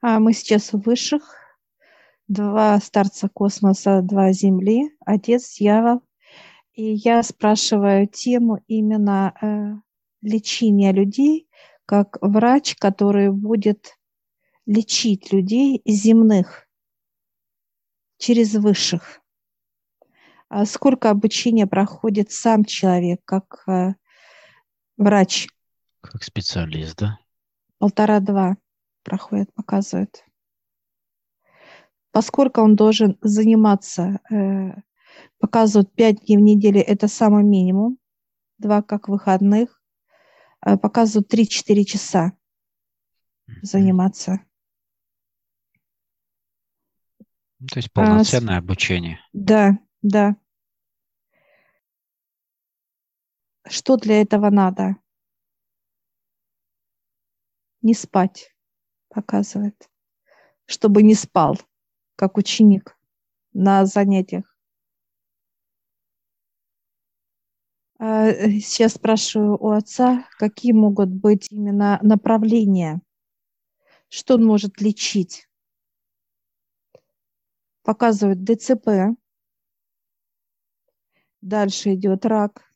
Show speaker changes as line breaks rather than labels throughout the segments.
А мы сейчас у высших. Два старца космоса, два Земли, Отец, Дьявол. И я спрашиваю тему именно э, лечения людей, как врач, который будет лечить людей земных через высших. А сколько обучения проходит сам человек, как э, врач?
Как специалист, да?
Полтора-два проходит, показывает. Поскольку он должен заниматься, э, показывают пять дней в неделю, это самый минимум, два как выходных, э, показывают 3-4 часа заниматься.
То есть полноценное а, обучение.
Да, да. Что для этого надо? Не спать, показывает. Чтобы не спал, как ученик на занятиях. А, сейчас спрашиваю у отца, какие могут быть именно направления, что он может лечить. Показывают ДЦП, дальше идет рак,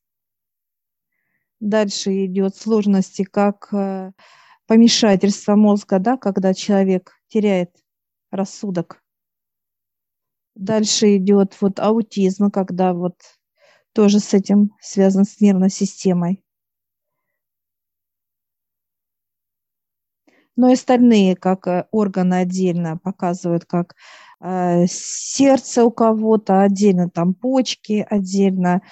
дальше идет сложности, как э, помешательство мозга, да, когда человек теряет рассудок. Дальше идет вот аутизм, когда вот тоже с этим связан с нервной системой. Но и остальные, как э, органы отдельно показывают, как э, сердце у кого-то отдельно, там почки отдельно,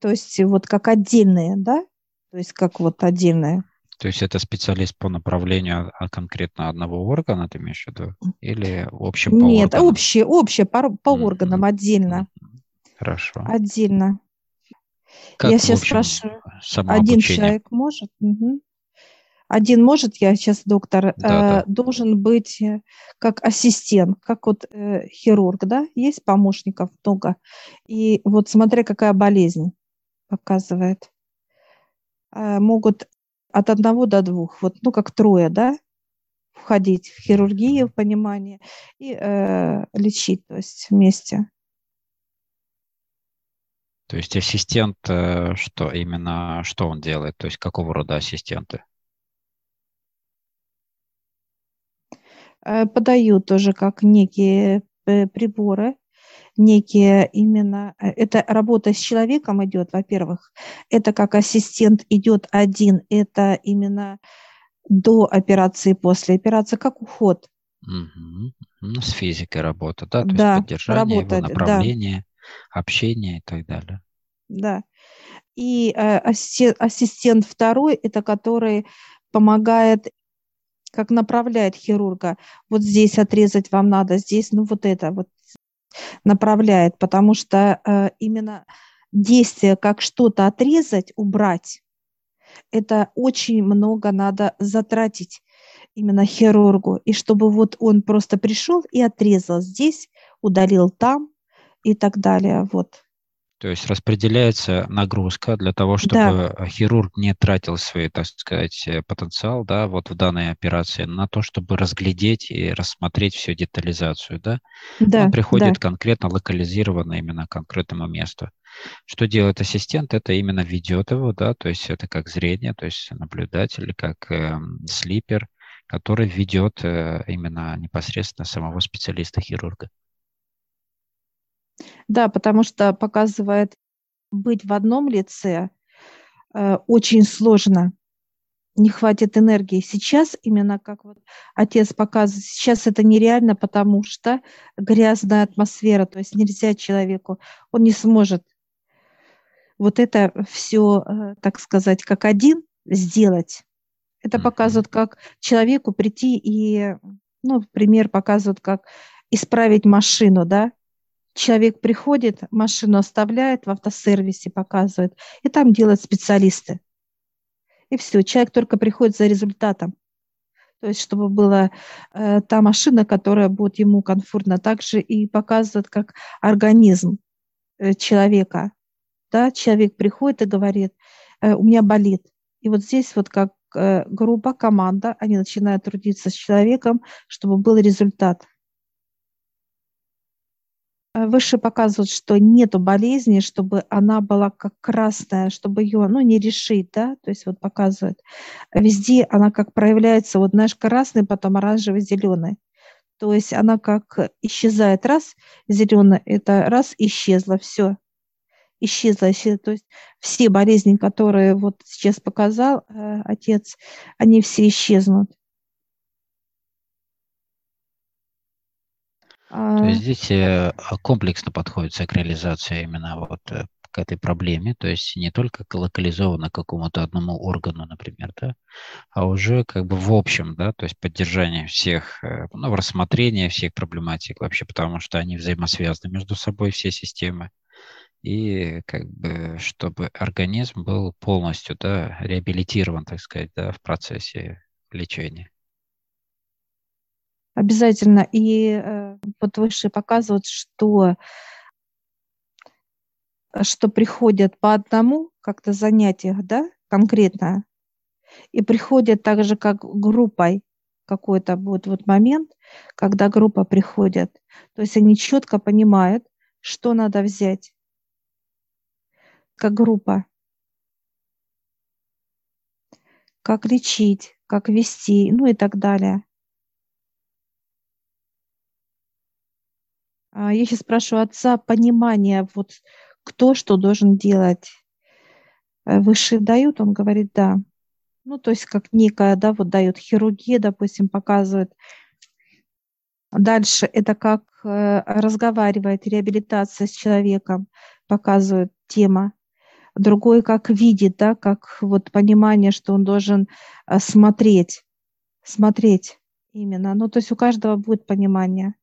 то есть вот как отдельные, да, то есть как вот отдельные.
То есть это специалист по направлению а конкретно одного органа, ты имеешь в виду? Или общим по
Нет, органам? общее, общее по, по mm-hmm. органам отдельно.
Хорошо.
Отдельно. Как, я сейчас общем, спрашиваю, один человек может? Угу. Один может, я сейчас доктор, да, э, да. должен быть э, как ассистент, как вот э, хирург, да, есть помощников много. И вот смотря какая болезнь показывает. Э, могут от одного до двух, вот, ну, как трое, да, входить в хирургию, в понимание и э, лечить, то есть вместе.
То есть ассистент, э, что именно, что он делает? То есть какого рода ассистенты?
Э, подают тоже как некие э, приборы, некие именно, это работа с человеком идет, во-первых, это как ассистент идет один, это именно до операции, после операции, как уход.
Угу. Ну, с физикой работа, да? То да, есть поддержание работа, его направления. Да общение и так далее.
Да. И э, ассистент второй, это который помогает, как направляет хирурга. Вот здесь отрезать вам надо, здесь, ну вот это вот направляет, потому что э, именно действие, как что-то отрезать, убрать, это очень много надо затратить именно хирургу. И чтобы вот он просто пришел и отрезал здесь, удалил там, и так далее. Вот.
То есть распределяется нагрузка для того, чтобы да. хирург не тратил свой, так сказать, э, потенциал, да, вот в данной операции на то, чтобы разглядеть и рассмотреть всю детализацию, да? да Он приходит да. конкретно локализированно именно к конкретному месту. Что делает ассистент? Это именно ведет его, да, то есть это как зрение, то есть наблюдатель, как э, слипер, который ведет э, именно непосредственно самого специалиста-хирурга.
Да, потому что показывает быть в одном лице э, очень сложно. Не хватит энергии. Сейчас именно как вот отец показывает, сейчас это нереально, потому что грязная атмосфера, то есть нельзя человеку, он не сможет вот это все, э, так сказать, как один сделать. Это показывает, как человеку прийти и, ну, пример показывают, как исправить машину, да, человек приходит, машину оставляет в автосервисе, показывает, и там делают специалисты. И все, человек только приходит за результатом. То есть, чтобы была э, та машина, которая будет ему комфортна. Также и показывает, как организм э, человека. Да, человек приходит и говорит, э, у меня болит. И вот здесь вот как э, группа, команда, они начинают трудиться с человеком, чтобы был результат. Э, выше показывают, что нету болезни, чтобы она была как красная, чтобы ее, ну, не решить, да, то есть вот показывают. Везде она как проявляется, вот, знаешь, красный, потом оранжевый, зеленый. То есть она как исчезает, раз, зеленый, это раз, исчезла, все, исчезла. То есть все болезни, которые вот сейчас показал э, отец, они все исчезнут.
То есть здесь э, комплексно подходится к реализации именно вот э, к этой проблеме, то есть не только локализовано к какому-то одному органу, например, да, а уже как бы в общем, да, то есть поддержание всех, э, ну, рассмотрение всех проблематик вообще, потому что они взаимосвязаны между собой, все системы, и как бы чтобы организм был полностью, да, реабилитирован, так сказать, да, в процессе лечения.
Обязательно. И э, вот выше показывают, что, что приходят по одному как-то занятиях, да, конкретно, и приходят так же, как группой какой-то будет вот момент, когда группа приходит. То есть они четко понимают, что надо взять, как группа, как лечить, как вести, ну и так далее. Я сейчас спрашиваю отца понимание, вот кто что должен делать. Э, Высшие дают, он говорит, да. Ну, то есть как некая, да, вот дают хирургия, допустим, показывает. Дальше это как э, разговаривает реабилитация с человеком, показывает тема. Другой как видит, да, как вот понимание, что он должен э, смотреть, смотреть именно. Ну, то есть у каждого будет понимание.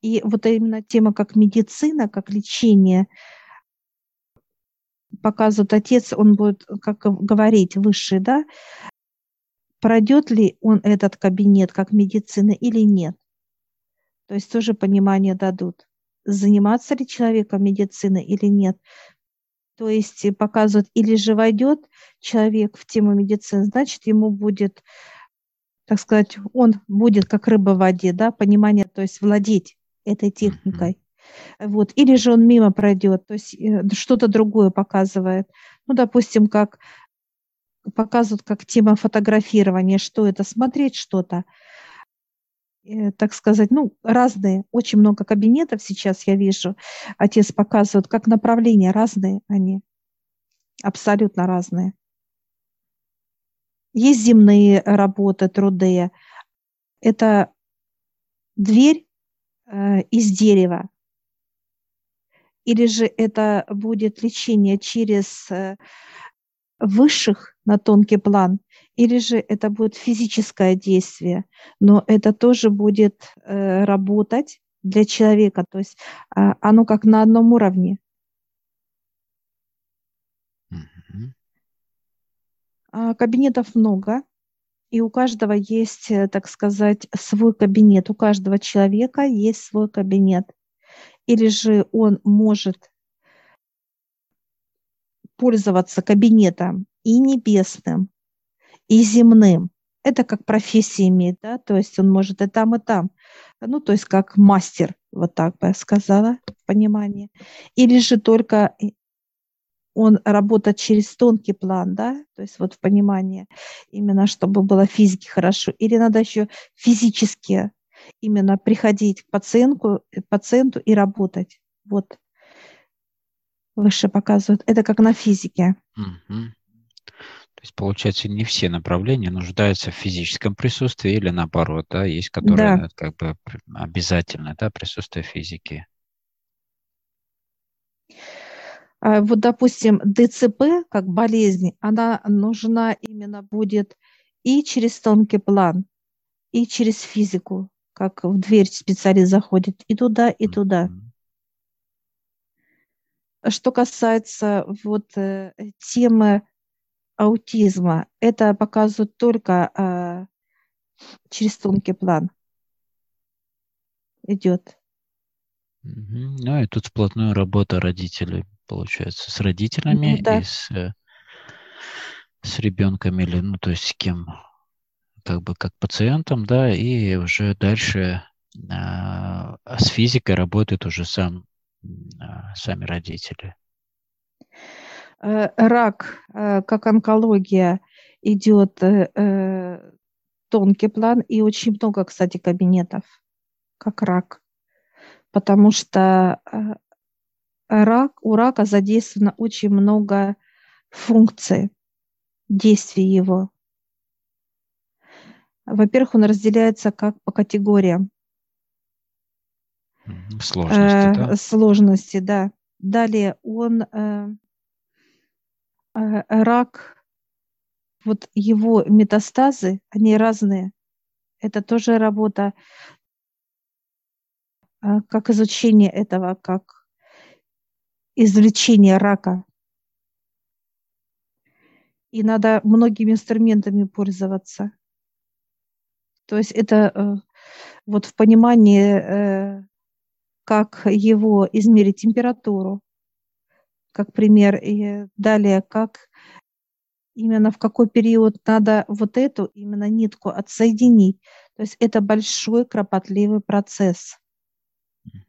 И вот именно тема как медицина, как лечение, показывает отец, он будет как говорить высший, да, пройдет ли он этот кабинет как медицина или нет. То есть тоже понимание дадут, заниматься ли человеком медициной или нет. То есть показывают, или же войдет человек в тему медицины, значит, ему будет, так сказать, он будет как рыба в воде, да, понимание, то есть владеть этой техникой. Вот. Или же он мимо пройдет, то есть э, что-то другое показывает. Ну, допустим, как показывают как тема фотографирования, что это, смотреть что-то, э, так сказать, ну, разные, очень много кабинетов сейчас я вижу, отец показывает, как направления разные они, абсолютно разные. Есть земные работы, труды. Это дверь Э, из дерева. Или же это будет лечение через э, высших на тонкий план, или же это будет физическое действие, но это тоже будет э, работать для человека, то есть а, оно как на одном уровне. Mm-hmm. Кабинетов много, и у каждого есть, э, так сказать, свой кабинет. У каждого человека есть свой кабинет. Или же он может пользоваться кабинетом и небесным, и земным. Это как профессия имеет, да, то есть он может и там, и там. Ну, то есть как мастер, вот так бы я сказала, понимание. Или же только он работает через тонкий план, да, то есть вот в понимании именно, чтобы было физики хорошо, или надо еще физически именно приходить к пациенту, э, пациенту и работать. Вот выше показывают. Это как на физике.
Угу. То есть, получается, не все направления нуждаются в физическом присутствии или наоборот, да, есть которые да. как бы обязательно, да, присутствие физики.
А, вот, допустим, ДЦП как болезнь, она нужна именно будет и через тонкий план, и через физику, как в дверь специалист заходит и туда, и туда. Что касается вот э, темы аутизма, это показывают только э, через тонкий план. Идет.
Ну и тут вплотную работа родителей получается, с родителями ну, да. и с, э, с ребенком или, ну, то есть с кем, как бы как пациентом, да, и уже дальше а, с физикой работают уже сам, а, сами родители.
Э, рак, э, как онкология, идет тонкий план и очень много, кстати, кабинетов, как рак. Потому что рак, у рака задействовано очень много функций, действий его. Во-первых, он разделяется как по категориям.
Сложности,
да? Сложности, да. Далее он Э, рак, вот его метастазы, они разные. Это тоже работа, э, как изучение этого, как извлечение рака. И надо многими инструментами пользоваться. То есть это э, вот в понимании, как его измерить температуру, как пример. И далее, как именно в какой период надо вот эту именно нитку отсоединить. То есть это большой кропотливый процесс.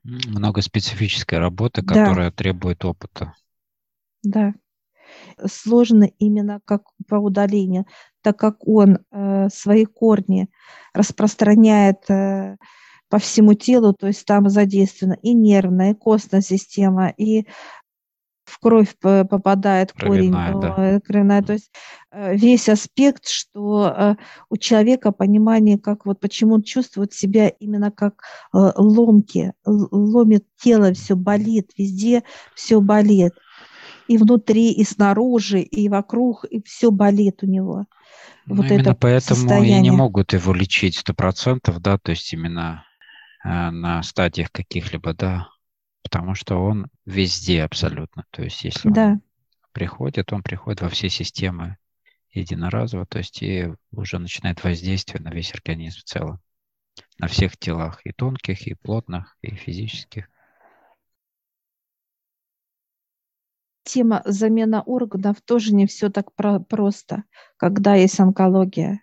Много специфической работы, которая да. требует опыта.
Да. Сложно именно как по удалению, так как он э, свои корни распространяет э, по всему телу, то есть там задействована и нервная, и костная система, и в кровь попадает кровяная, корень, да. кровяная. То есть э, весь аспект, что э, у человека понимание, как вот почему он чувствует себя именно как э, ломки, ломит тело, все болит, везде все болит. И внутри, и снаружи, и вокруг, и все болит у него.
Ну, вот именно это поэтому состояние. и не могут его лечить сто процентов, да, то есть именно э, на стадиях каких-либо, да, потому что он везде абсолютно. То есть если да. он приходит, он приходит во все системы единоразово, то есть и уже начинает воздействие на весь организм в целом, на всех телах, и тонких, и плотных, и физических.
Тема замена органов тоже не все так про- просто, когда есть онкология,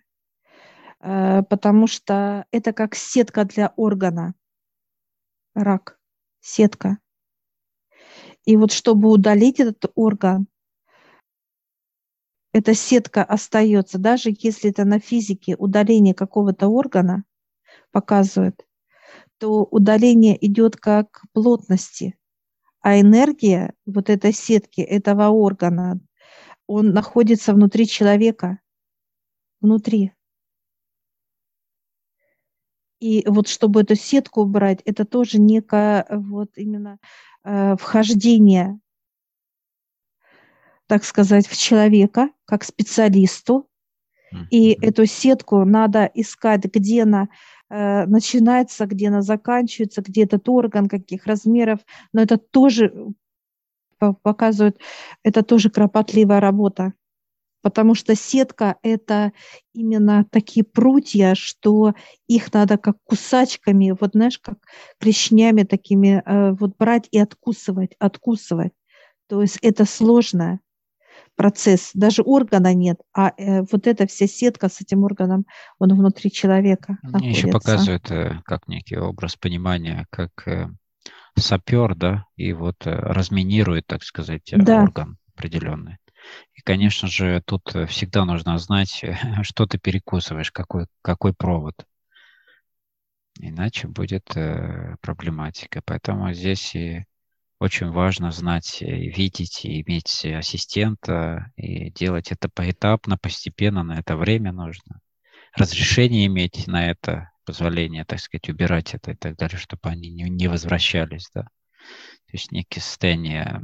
э, потому что это как сетка для органа, рак сетка. И вот чтобы удалить этот орган, эта сетка остается, даже если это на физике удаление какого-то органа показывает, то удаление идет как плотности, а энергия вот этой сетки, этого органа, он находится внутри человека, внутри. И вот чтобы эту сетку убрать, это тоже некое вот именно э, вхождение, так сказать, в человека как специалисту. И эту сетку надо искать, где она э, начинается, где она заканчивается, где этот орган, каких размеров. Но это тоже показывает, это тоже кропотливая работа потому что сетка – это именно такие прутья, что их надо как кусачками, вот знаешь, как клешнями такими э, вот брать и откусывать, откусывать. То есть это сложный процесс. Даже органа нет, а э, вот эта вся сетка с этим органом, он внутри человека
Мне находится. еще показывает э, как некий образ понимания, как сапер, да, и вот разминирует, так сказать, да. орган определенный. И, конечно же, тут э, всегда нужно знать, что ты перекусываешь, какой, какой провод. Иначе будет э, проблематика. Поэтому здесь и очень важно знать, и видеть, и иметь ассистента, и делать это поэтапно, постепенно, на это время нужно. Разрешение иметь на это, позволение, так сказать, убирать это и так далее, чтобы они не, не возвращались, да. То есть некие состояния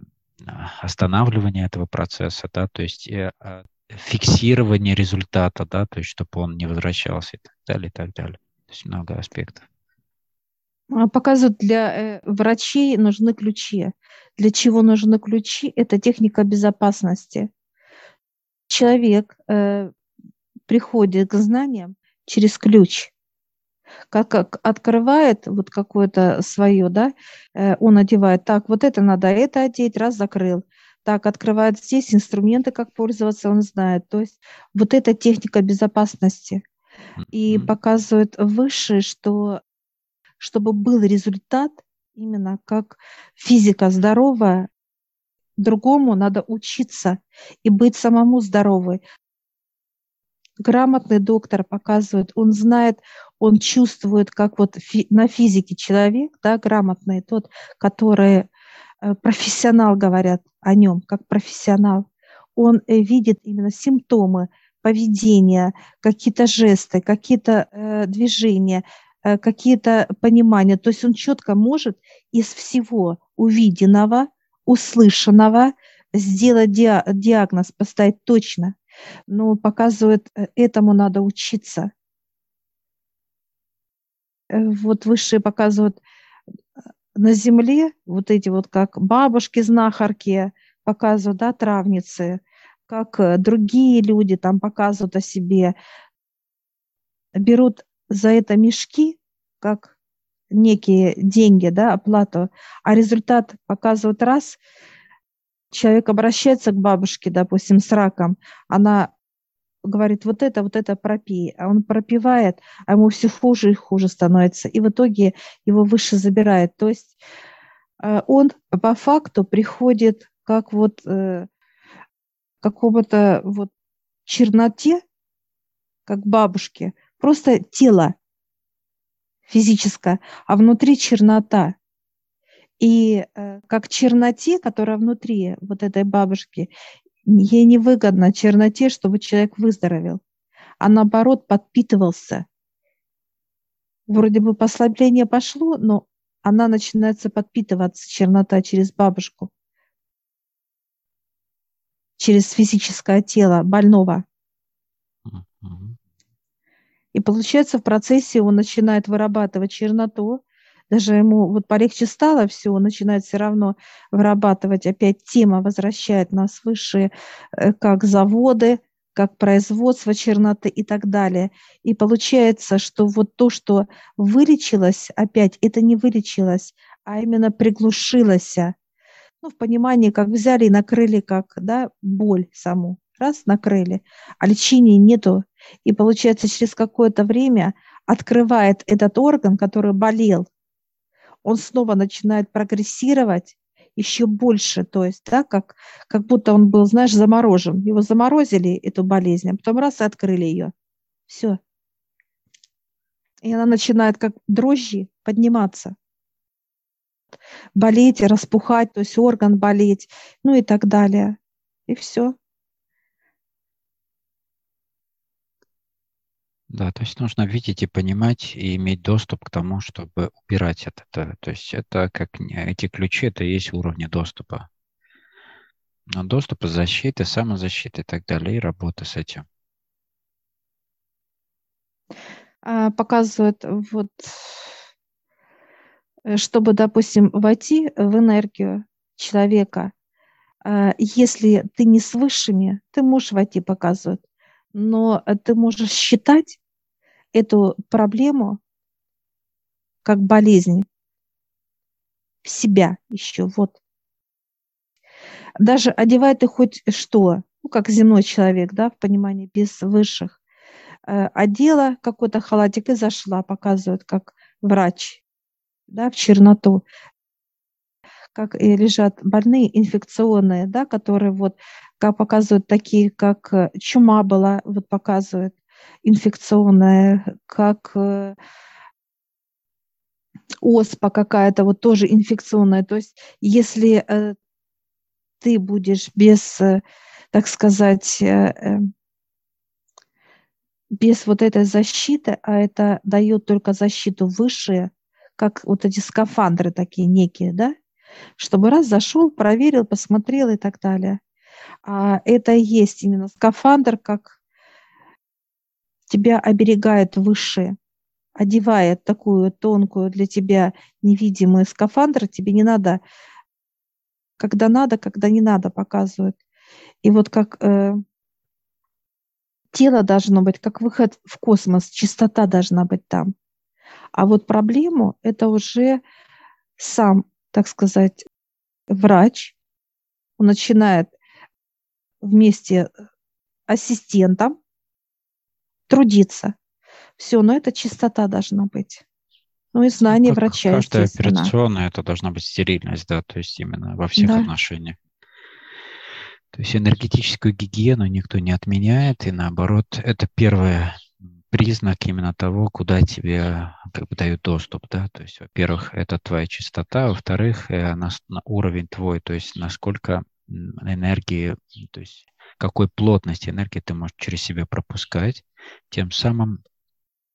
останавливание этого процесса, да, то есть э, а, фиксирование результата, да, то есть чтобы он не возвращался и так далее, и так далее. То есть много аспектов.
А, показывают, для э, врачей нужны ключи. Для чего нужны ключи? Это техника безопасности. Человек э, приходит к знаниям через ключ. Как, как открывает вот какое-то свое, да, э, он одевает, так, вот это надо, это одеть, раз закрыл. Так, открывает здесь инструменты, как пользоваться, он знает. То есть вот эта техника безопасности. И показывает выше, что чтобы был результат, именно как физика здоровая, другому надо учиться и быть самому здоровой. Грамотный доктор показывает, он знает, он чувствует, как вот фи- на физике человек, да, грамотный, тот, который э, профессионал, говорят о нем, как профессионал, он э, видит именно симптомы поведения, какие-то жесты, какие-то э, движения, э, какие-то понимания. То есть он четко может из всего увиденного услышанного, сделать диагноз, поставить точно. Но показывает, э, этому надо учиться. Э, вот высшие показывают э, на земле, вот эти вот как бабушки-знахарки показывают, да, травницы, как другие люди там показывают о себе, берут за это мешки, как некие деньги, да, оплату, а результат показывает раз, человек обращается к бабушке, допустим, с раком, она говорит, вот это, вот это пропей, а он пропивает, а ему все хуже и хуже становится, и в итоге его выше забирает. То есть э, он по факту приходит как вот э, какому-то вот черноте, как бабушке, просто тело физическая, а внутри чернота. И э, как черноте, которая внутри вот этой бабушки, ей невыгодно черноте, чтобы человек выздоровел, а наоборот подпитывался. Вроде бы послабление пошло, но она начинается подпитываться, чернота, через бабушку, через физическое тело больного. И получается, в процессе он начинает вырабатывать черноту, даже ему вот полегче стало все, он начинает все равно вырабатывать, опять тема возвращает нас выше, э, как заводы, как производство черноты и так далее. И получается, что вот то, что вылечилось, опять это не вылечилось, а именно приглушилось. Ну, в понимании, как взяли и накрыли, как да, боль саму. Раз, накрыли, а лечения нету, и получается, через какое-то время открывает этот орган, который болел, он снова начинает прогрессировать еще больше, то есть, да, как, как будто он был, знаешь, заморожен. Его заморозили, эту болезнь, а потом раз и открыли ее. Все. И она начинает как дрожжи подниматься. Болеть, распухать, то есть орган болеть, ну и так далее. И все.
Да, то есть нужно видеть и понимать и иметь доступ к тому, чтобы убирать это. То есть это как эти ключи, это и есть уровни доступа. Но доступа, защиты, самозащиты и так далее, и работа с этим.
А, показывает вот, э, чтобы, допустим, войти в энергию человека, а, если ты не с высшими, ты можешь войти, показывает, но ты можешь считать, эту проблему как болезнь себя еще. Вот. Даже одевай ты хоть что, ну, как земной человек, да, в понимании без высших. Э, одела какой-то халатик и зашла, показывают, как врач, да, в черноту как и лежат больные инфекционные, да, которые вот, как показывают такие, как э, чума была, вот показывают, инфекционная, как э, оспа какая-то, вот тоже инфекционная. То есть если э, ты будешь без, э, так сказать, без вот этой защиты, а это дает только защиту высшие, как вот эти скафандры такие некие, да, чтобы раз зашел, проверил, посмотрел и так далее. А это и есть именно скафандр, как тебя оберегает высшее, одевает такую тонкую для тебя невидимую скафандр, тебе не надо, когда надо, когда не надо, показывают. И вот как э, тело должно быть, как выход в космос, чистота должна быть там. А вот проблему это уже сам, так сказать, врач, он начинает вместе ассистентом трудиться. Все, но это чистота должна быть. Ну и знание
как
врача,
Каждая операционная, это должна быть стерильность, да, то есть именно во всех да. отношениях. То есть энергетическую гигиену никто не отменяет, и наоборот, это первый признак именно того, куда тебе как бы дают доступ, да, то есть, во-первых, это твоя чистота, во-вторых, э, на, на уровень твой, то есть насколько энергии, то есть какой плотности энергии ты можешь через себя пропускать, тем самым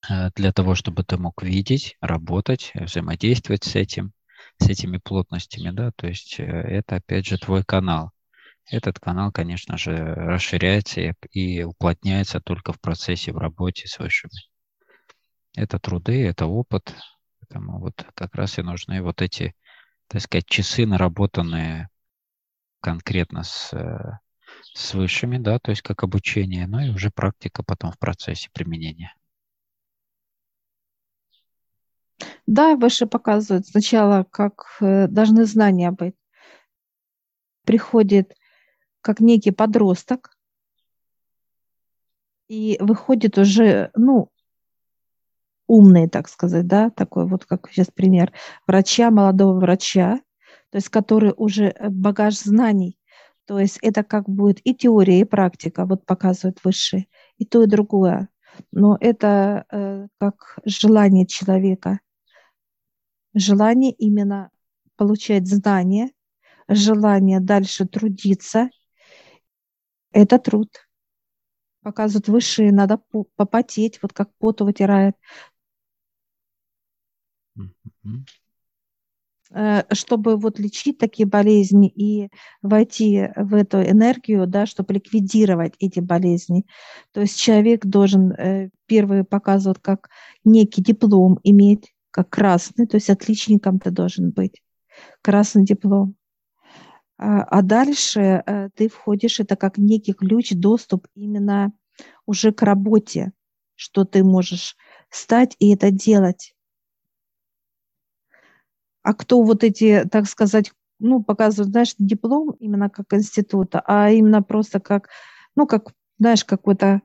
э, для того, чтобы ты мог видеть, работать, взаимодействовать с этим, с этими плотностями, да, то есть э, это опять же твой канал. Этот канал, конечно же, расширяется и, уплотняется только в процессе в работе с высшими. Это труды, это опыт, поэтому вот как раз и нужны вот эти, так сказать, часы, наработанные конкретно с, э, с высшими, да, то есть как обучение, но и уже практика потом в процессе применения.
Да, выше показывают сначала, как э, должны знания быть. Приходит как некий подросток и выходит уже, ну, умный, так сказать, да, такой вот, как сейчас пример, врача, молодого врача, то есть который уже э, багаж знаний, то есть это как будет и теория, и практика, вот показывают высшие, и то, и другое. Но это э, как желание человека, желание именно получать знания, желание дальше трудиться. Это труд. Показывают высшие, надо попотеть, вот как поту вытирает. Э, чтобы вот лечить такие болезни и войти в эту энергию, да, чтобы ликвидировать эти болезни. То есть человек должен э, первый показывать как некий диплом иметь, как красный, то есть отличником ты должен быть, красный диплом. А, а дальше э, ты входишь, это как некий ключ, доступ именно уже к работе, что ты можешь стать и это делать а кто вот эти, так сказать, ну, показывают, знаешь, диплом именно как института, а именно просто как, ну, как, знаешь, какой-то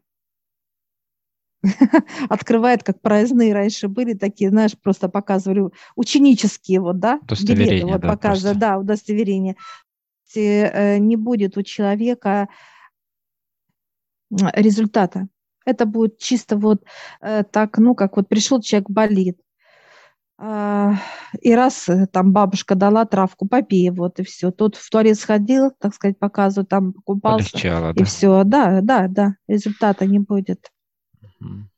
открывает, как проездные раньше были такие, знаешь, просто показывали ученические вот, да, билеты, вот да, показывают, да, удостоверение. Э, не будет у человека результата. Это будет чисто вот э, так, ну, как вот пришел человек, болит, и раз э, там бабушка дала травку, попей, вот и все. Тут в туалет сходил, так сказать, показываю, там покупался. Полегчало, и да? все. Да, да, да, результата не будет. Угу.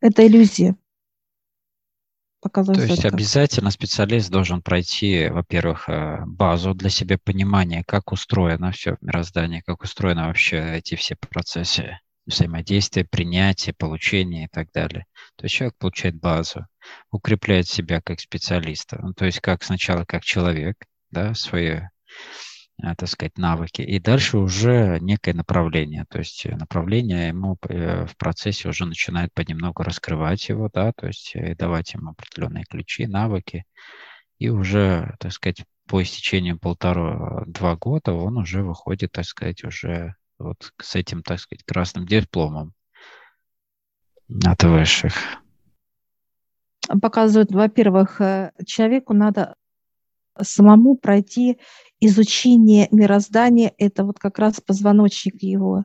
Это иллюзия.
Показываю То есть обязательно специалист должен пройти, во-первых, э, базу для себя понимания, как устроено все в мироздании, как устроены вообще эти все процессы взаимодействие, принятие, получение и так далее. То есть человек получает базу, укрепляет себя как специалиста, ну, то есть как сначала как человек, да, свои, э, так сказать, навыки, и дальше уже некое направление, то есть направление ему э, в процессе уже начинает понемногу раскрывать его, да, то есть и давать ему определенные ключи, навыки, и уже, так сказать, по истечению полтора-два года он уже выходит, так сказать, уже вот с этим, так сказать, красным дипломом от высших?
Показывают, во-первых, э, человеку надо самому пройти изучение мироздания, это вот как раз позвоночник его,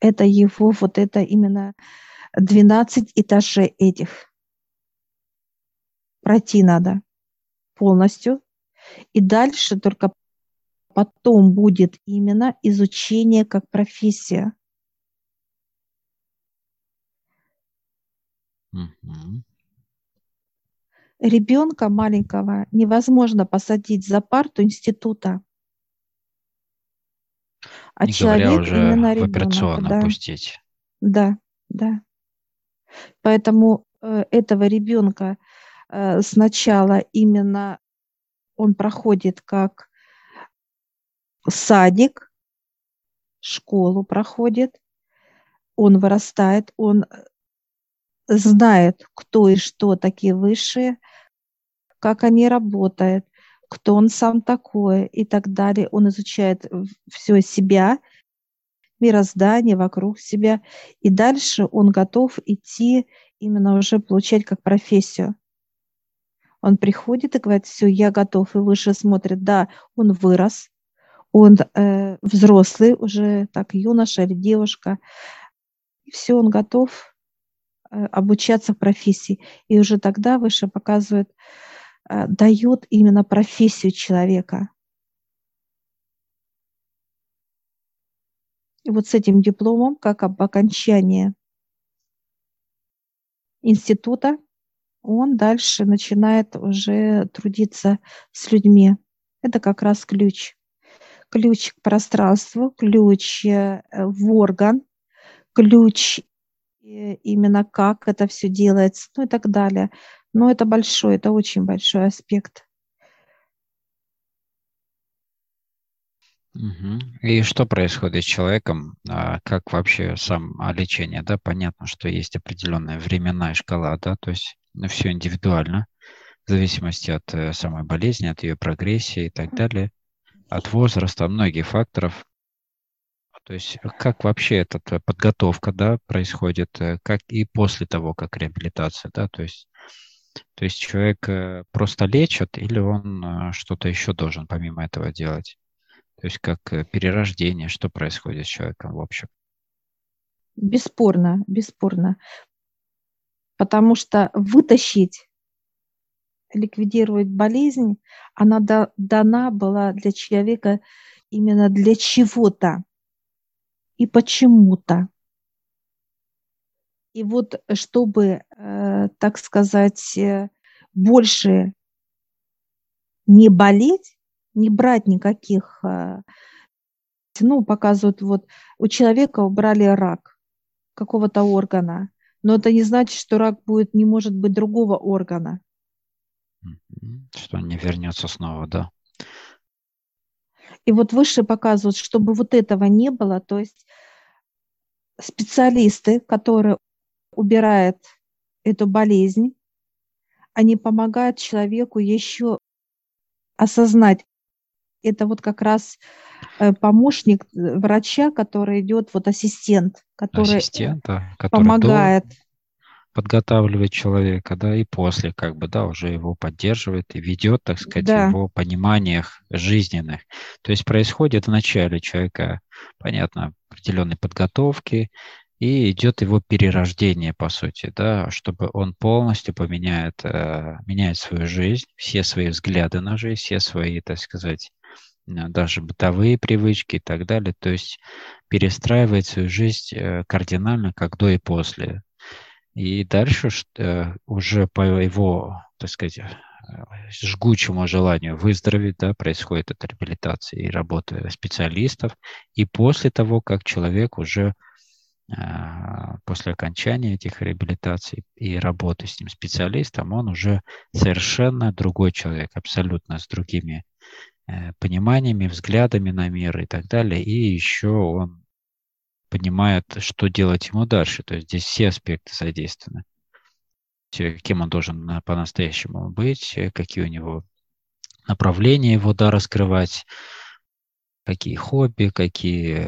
это его, вот это именно 12 этажей этих. Пройти надо полностью. И дальше только потом будет именно изучение как профессия. Угу. Ребенка маленького невозможно посадить за парту института.
А Не человек уже именно ребенок. В операционно да. пустить.
Да, да. Поэтому э, этого ребенка э, сначала именно он проходит как садик, школу проходит, он вырастает, он знает, кто и что такие высшие, как они работают, кто он сам такой и так далее. Он изучает все себя, мироздание вокруг себя, и дальше он готов идти именно уже получать как профессию. Он приходит и говорит, все, я готов, и выше смотрит, да, он вырос, он э, взрослый уже, так, юноша или девушка, и все, он готов обучаться в профессии. И уже тогда выше показывает, э, дает именно профессию человека. И вот с этим дипломом, как об окончании института, он дальше начинает уже трудиться с людьми. Это как раз ключ. Ключ к пространству, ключ э, в орган, ключ э, именно как это все делается, ну и так далее. Но это большой, это очень большой аспект.
И что происходит с человеком? А, как вообще сам лечение? Да, понятно, что есть определенная временная шкала, да, то есть ну, все индивидуально, в зависимости от э, самой болезни, от ее прогрессии и так далее, от возраста, многих факторов. То есть как вообще эта э, подготовка да, происходит, э, как и после того, как реабилитация, да, то есть то есть человек просто лечат или он что-то еще должен помимо этого делать? То есть как перерождение, что происходит с человеком в общем?
Бесспорно, бесспорно потому что вытащить, ликвидировать болезнь, она да, дана была для человека именно для чего-то и почему-то. И вот чтобы, э, так сказать, э, больше не болеть, не брать никаких, э, ну, показывают, вот у человека убрали рак какого-то органа, но это не значит, что рак будет, не может быть другого органа.
Что он не вернется снова, да.
И вот выше показывают, чтобы вот этого не было, то есть специалисты, которые убирают эту болезнь, они помогают человеку еще осознать. Это вот как раз э, помощник э, врача, который идет, вот ассистент, который
Ассистента, который помогает. Подготавливает человека, да, и после, как бы, да, уже его поддерживает и ведет, так сказать, да. в его пониманиях жизненных. То есть происходит в начале человека, понятно, определенной подготовки, и идет его перерождение, по сути, да, чтобы он полностью поменяет, э, меняет свою жизнь, все свои взгляды на жизнь, все свои, так сказать, даже бытовые привычки и так далее. То есть перестраивает свою жизнь э, кардинально, как до и после. И дальше э, уже по его, так сказать, жгучему желанию выздороветь, да, происходит эта реабилитация и работа специалистов. И после того, как человек уже после окончания этих реабилитаций и работы с ним специалистом, он уже совершенно другой человек, абсолютно с другими Э, пониманиями, взглядами на мир и так далее. И еще он понимает, что делать ему дальше. То есть здесь все аспекты задействованы. Кем он должен э, по-настоящему быть, э, какие у него направления его, да, раскрывать, какие хобби, какие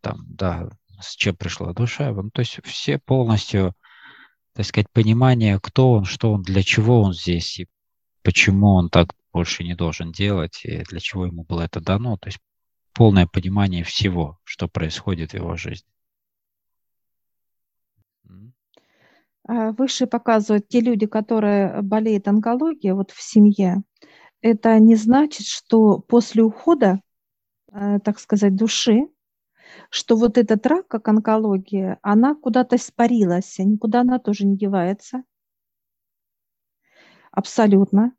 там, да, с чем пришла душа. Ну, то есть все полностью, так сказать, понимание, кто он, что он, для чего он здесь и почему он так больше не должен делать, и для чего ему было это дано. То есть полное понимание всего, что происходит в его жизни.
А выше показывают те люди, которые болеют онкологией вот в семье. Это не значит, что после ухода, э, так сказать, души, что вот этот рак, как онкология, она куда-то испарилась, а никуда она тоже не девается. Абсолютно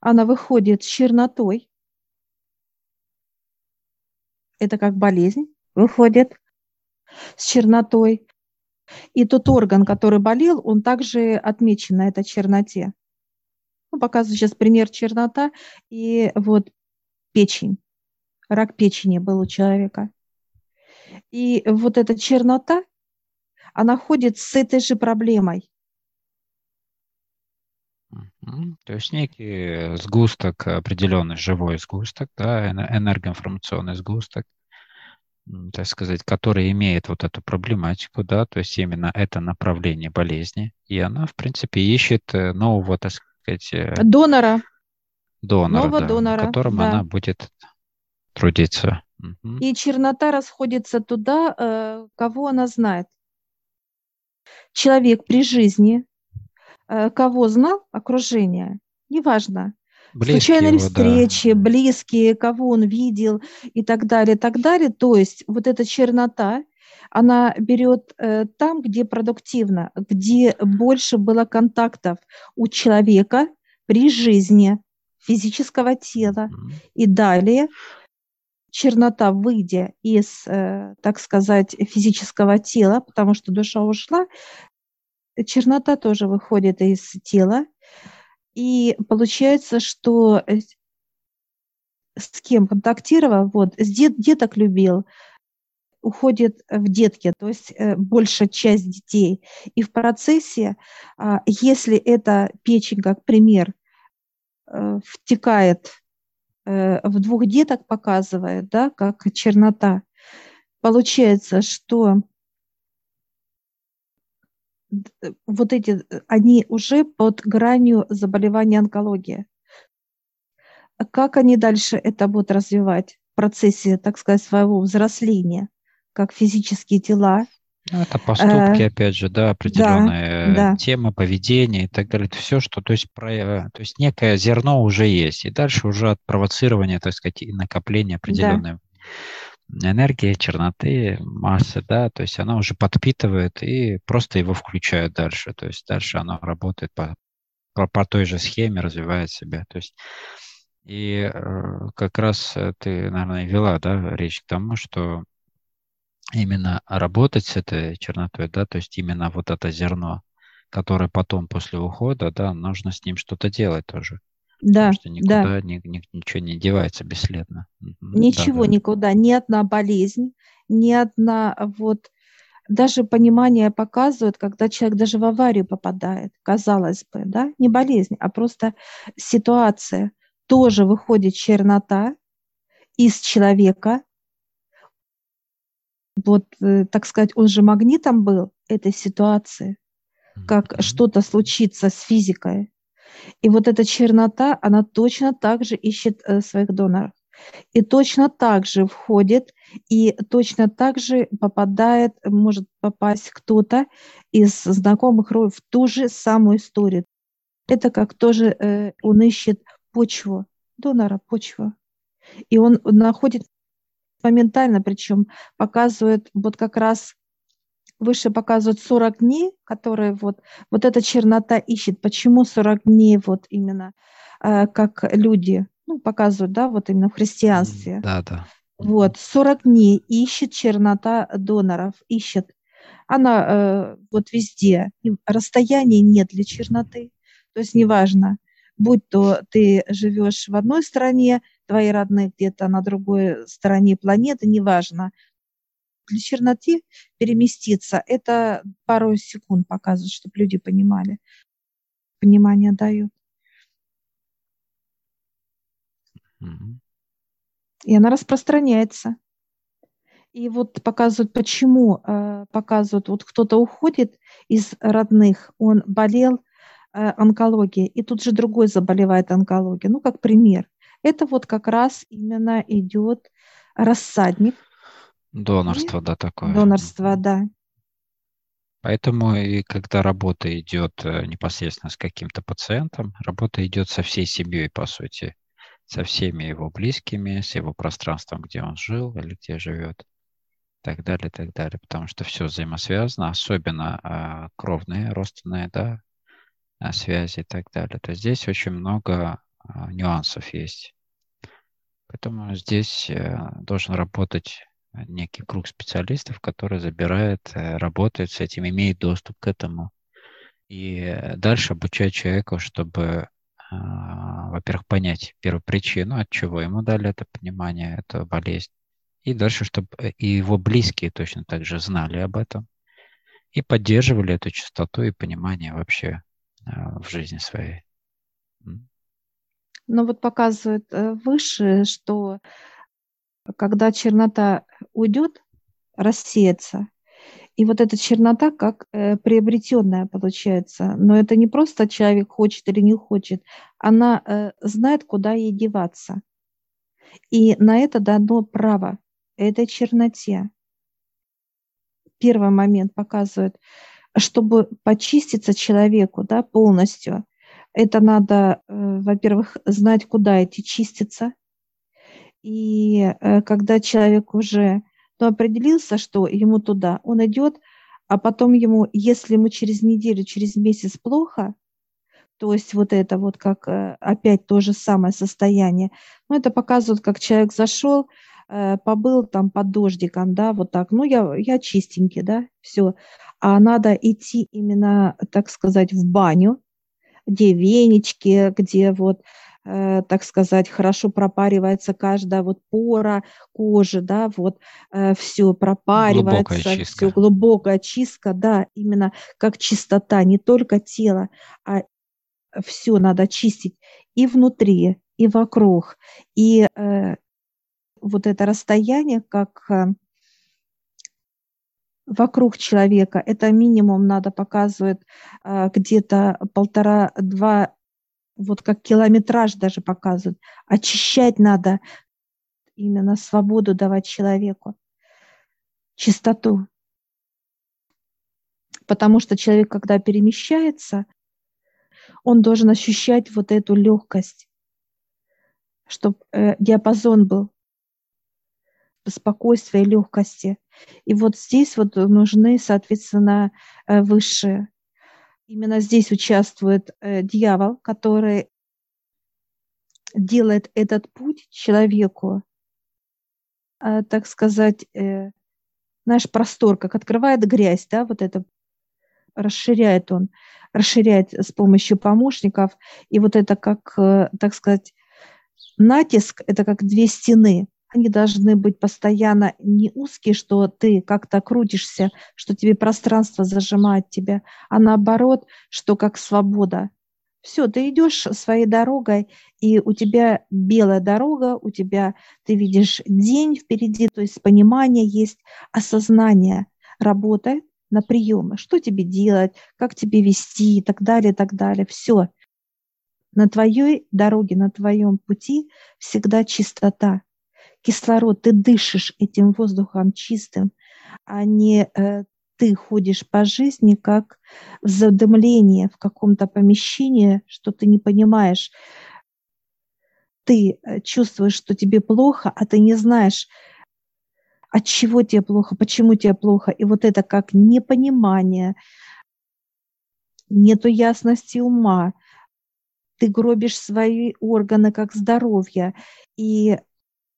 она выходит с чернотой. Это как болезнь выходит с чернотой. И тот орган, который болел, он также отмечен на этой черноте. Ну, показываю сейчас пример чернота и вот печень. Рак печени был у человека. И вот эта чернота, она ходит с этой же проблемой.
То есть некий сгусток, определенный живой сгусток, да, энергоинформационный сгусток, так сказать, который имеет вот эту проблематику, да, то есть именно это направление болезни, и она, в принципе, ищет э, нового, так сказать... Э,
донора.
Донора, Нового да, донора, которым да. она будет трудиться.
И чернота расходится туда, э, кого она знает. Человек при жизни, кого знал окружение, неважно, Близкие случайные его, встречи, да. близкие, кого он видел и так далее, так далее. То есть вот эта чернота, она берет э, там, где продуктивно, где больше было контактов у человека при жизни физического тела. Mm-hmm. И далее чернота, выйдя из, э, так сказать, физического тела, потому что душа ушла, чернота тоже выходит из тела, и получается, что э, с кем контактировал, вот, с дет, деток любил, уходит в детки, то есть э, большая часть детей. И в процессе, э, если эта печень, как пример, э, втекает э, в двух деток, показывает, да, как чернота, получается, что вот эти, э, они уже под гранью заболевания онкологии. Как они дальше это будут развивать в процессе, так сказать, своего взросления, как физические тела?
Ну, это поступки, э, опять же, да, определенные да, да. темы, поведения и так далее. Это все, что, то есть, про, то есть некое зерно уже есть, и дальше уже от провоцирования, так сказать, и накопления определенной да энергия черноты, массы, да, то есть она уже подпитывает и просто его включает дальше. То есть дальше она работает по, по, по той же схеме, развивает себя. То есть и э, как раз ты, наверное, вела, да, речь к тому, что именно работать с этой чернотой, да, то есть именно вот это зерно, которое потом после ухода, да, нужно с ним что-то делать тоже.
Да,
Потому что никуда да. ни, ни, ничего не девается бесследно.
Ничего да, да. никуда, ни одна болезнь, ни одна вот даже понимание показывает, когда человек даже в аварию попадает, казалось бы, да, не болезнь, а просто ситуация. Тоже выходит чернота из человека, вот, э, так сказать, он же магнитом был этой ситуации, как mm-hmm. что-то случится с физикой, и вот эта чернота, она точно так же ищет э, своих доноров. И точно так же входит, и точно так же попадает, может попасть кто-то из знакомых в ту же самую историю. Это как тоже э, он ищет почву, донора почву. И он находит моментально, причем показывает вот как раз выше показывают 40 дней, которые вот, вот эта чернота ищет. Почему 40 дней вот именно э, как люди ну, показывают, да, вот именно в христианстве.
Да, да.
Вот, 40 дней ищет чернота доноров, ищет. Она э, вот везде. Расстояния нет для черноты. То есть неважно, будь то ты живешь в одной стране, твои родные где-то на другой стороне планеты, неважно для черноты переместиться, это пару секунд показывает, чтобы люди понимали. Понимание дают. И она распространяется. И вот показывают, почему э, показывают, вот кто-то уходит из родных, он болел э, онкологией, и тут же другой заболевает онкологией. Ну, как пример. Это вот как раз именно идет рассадник
Донорство, да, такое.
Донорство, да.
Поэтому и когда работа идет э, непосредственно с каким-то пациентом, работа идет со всей семьей, по сути, со всеми его близкими, с его пространством, где он жил или где живет, и так далее, и так далее. Потому что все взаимосвязано, особенно а, кровные, родственные, да, а, связи и так далее. То здесь очень много а, нюансов есть. Поэтому здесь а, должен работать некий круг специалистов, который забирает, э, работает с этим, имеет доступ к этому. И дальше обучать человека, чтобы, а, во-первых, понять первопричину, от чего ему дали это понимание, эту болезнь. И дальше, чтобы э, и его близкие точно так же знали об этом. и поддерживали эту чистоту и понимание вообще э, в жизни своей.
Ну вот показывает э, выше, что когда чернота уйдет, рассеется, и вот эта чернота как э, приобретенная получается. Но это не просто человек хочет или не хочет, она э, знает, куда ей деваться. И на это дано право этой черноте. Первый момент показывает, чтобы почиститься человеку да, полностью, это надо, э, во-первых, знать, куда идти чиститься. И э, когда человек уже ну, определился, что ему туда, он идет, а потом ему, если ему через неделю, через месяц плохо, то есть вот это вот как э, опять то же самое состояние, ну, это показывает, как человек зашел, э, побыл там под дождиком, да, вот так, ну, я, я чистенький, да, все. А надо идти именно, так сказать, в баню, где венички, где вот так сказать, хорошо пропаривается каждая вот пора кожи, да, вот э, все пропаривается, все глубокая чистка, да, именно как чистота, не только тело, а все надо чистить и внутри, и вокруг, и э, вот это расстояние, как э, вокруг человека, это минимум надо показывать э, где-то полтора-два вот как километраж даже показывают. Очищать надо, именно свободу давать человеку, чистоту. Потому что человек, когда перемещается, он должен ощущать вот эту легкость, чтобы э, диапазон был спокойствия и легкости. И вот здесь вот нужны, соответственно, э, высшие Именно здесь участвует э, дьявол, который делает этот путь человеку, э, так сказать, э, наш простор, как открывает грязь, да, вот это расширяет он, расширяет с помощью помощников, и вот это как, э, так сказать, натиск, это как две стены, они должны быть постоянно не узкие, что ты как-то крутишься, что тебе пространство зажимает тебя, а наоборот, что как свобода. Все, ты идешь своей дорогой, и у тебя белая дорога, у тебя ты видишь день впереди, то есть понимание есть, осознание работает на приемы, что тебе делать, как тебе вести и так далее, и так далее. Все. На твоей дороге, на твоем пути всегда чистота кислород, ты дышишь этим воздухом чистым, а не э, ты ходишь по жизни как в задымлении в каком-то помещении, что ты не понимаешь. Ты э, чувствуешь, что тебе плохо, а ты не знаешь, от чего тебе плохо, почему тебе плохо. И вот это как непонимание, нету ясности ума, ты гробишь свои органы как здоровье. И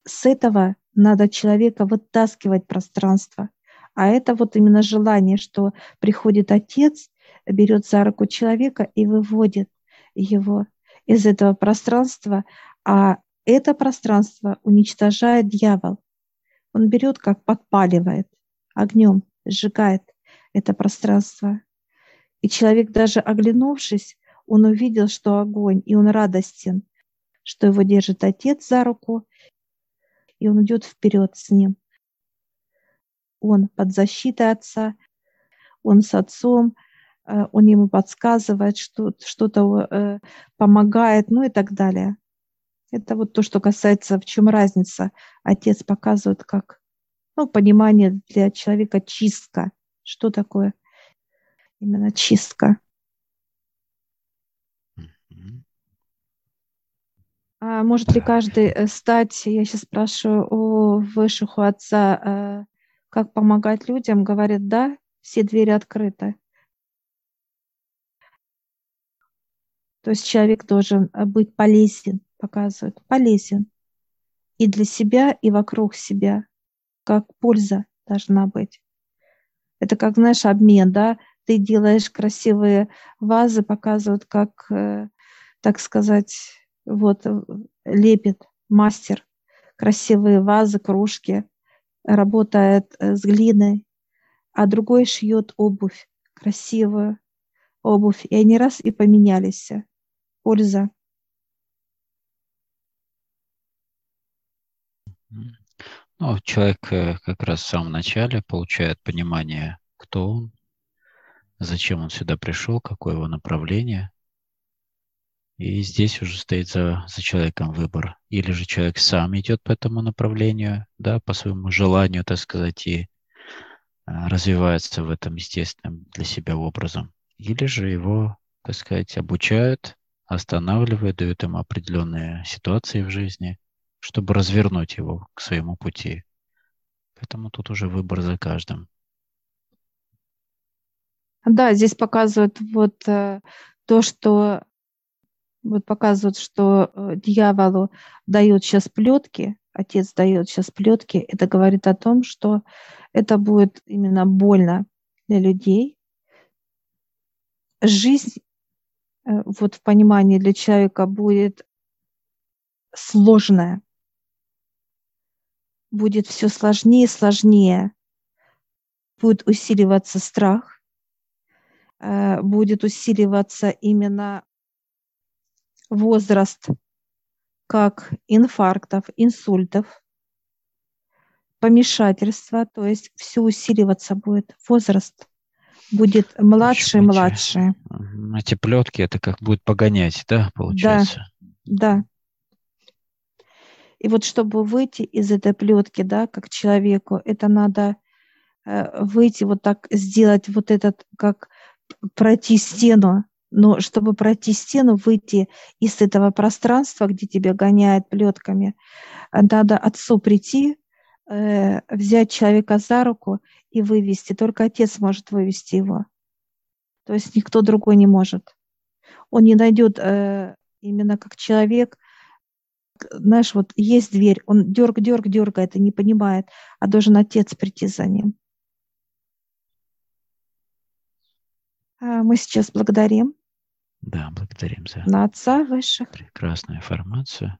с этого надо человека вытаскивать пространство. А это вот именно желание, что приходит отец, берет за руку человека и выводит его из этого пространства, а это пространство уничтожает дьявол. Он берет, как подпаливает огнем, сжигает это пространство. И человек, даже оглянувшись, он увидел, что огонь, и он радостен, что его держит отец за руку, и он идет вперед с ним. Он под защитой отца, он с отцом, э, он ему подсказывает, что, что-то э, помогает, ну и так далее. Это вот то, что касается, в чем разница. Отец показывает, как ну, понимание для человека чистка. Что такое именно чистка? А может ли каждый э, стать, я сейчас спрашиваю у высших, у отца, э, как помогать людям? Говорит, да, все двери открыты. То есть человек должен э, быть полезен, показывает, полезен и для себя, и вокруг себя, как польза должна быть. Это как, знаешь, обмен, да, ты делаешь красивые вазы, показывают, как, так сказать, вот э, лепит мастер красивые вазы, кружки, работает э, с глиной, а другой шьет обувь, красивую обувь. И они раз и поменялись. Польза.
Ну, человек э, как раз в самом начале получает понимание, кто он, зачем он сюда пришел, какое его направление. И здесь уже стоит за, за человеком выбор. Или же человек сам идет по этому направлению, да, по своему желанию, так сказать, и а, развивается в этом естественном для себя образом. Или же его, так сказать, обучают, останавливают, дают ему определенные ситуации в жизни, чтобы развернуть его к своему пути. Поэтому тут уже выбор за каждым.
Да, здесь показывают вот э, то, что вот показывают, что э, дьяволу дают сейчас плетки, отец дает сейчас плетки, это говорит о том, что это будет именно больно для людей. Жизнь э, вот в понимании для человека будет сложная, будет все сложнее и сложнее, будет усиливаться страх, Э, будет усиливаться именно возраст как инфарктов, инсультов, помешательства, то есть все усиливаться будет, возраст будет младше и младше.
Эти плетки это как будет погонять, да, получается?
Да, да. И вот чтобы выйти из этой плетки, да, как человеку, это надо э, выйти вот так, сделать вот этот, как пройти стену, но чтобы пройти стену, выйти из этого пространства, где тебя гоняют плетками, надо отцу прийти, э, взять человека за руку и вывести. Только отец может вывести его. То есть никто другой не может. Он не найдет э, именно как человек, знаешь, вот есть дверь, он дерг, дерг, дергает и не понимает, а должен отец прийти за ним. А, мы сейчас благодарим.
Да, благодарим за
на Отца Высших.
прекрасную информацию.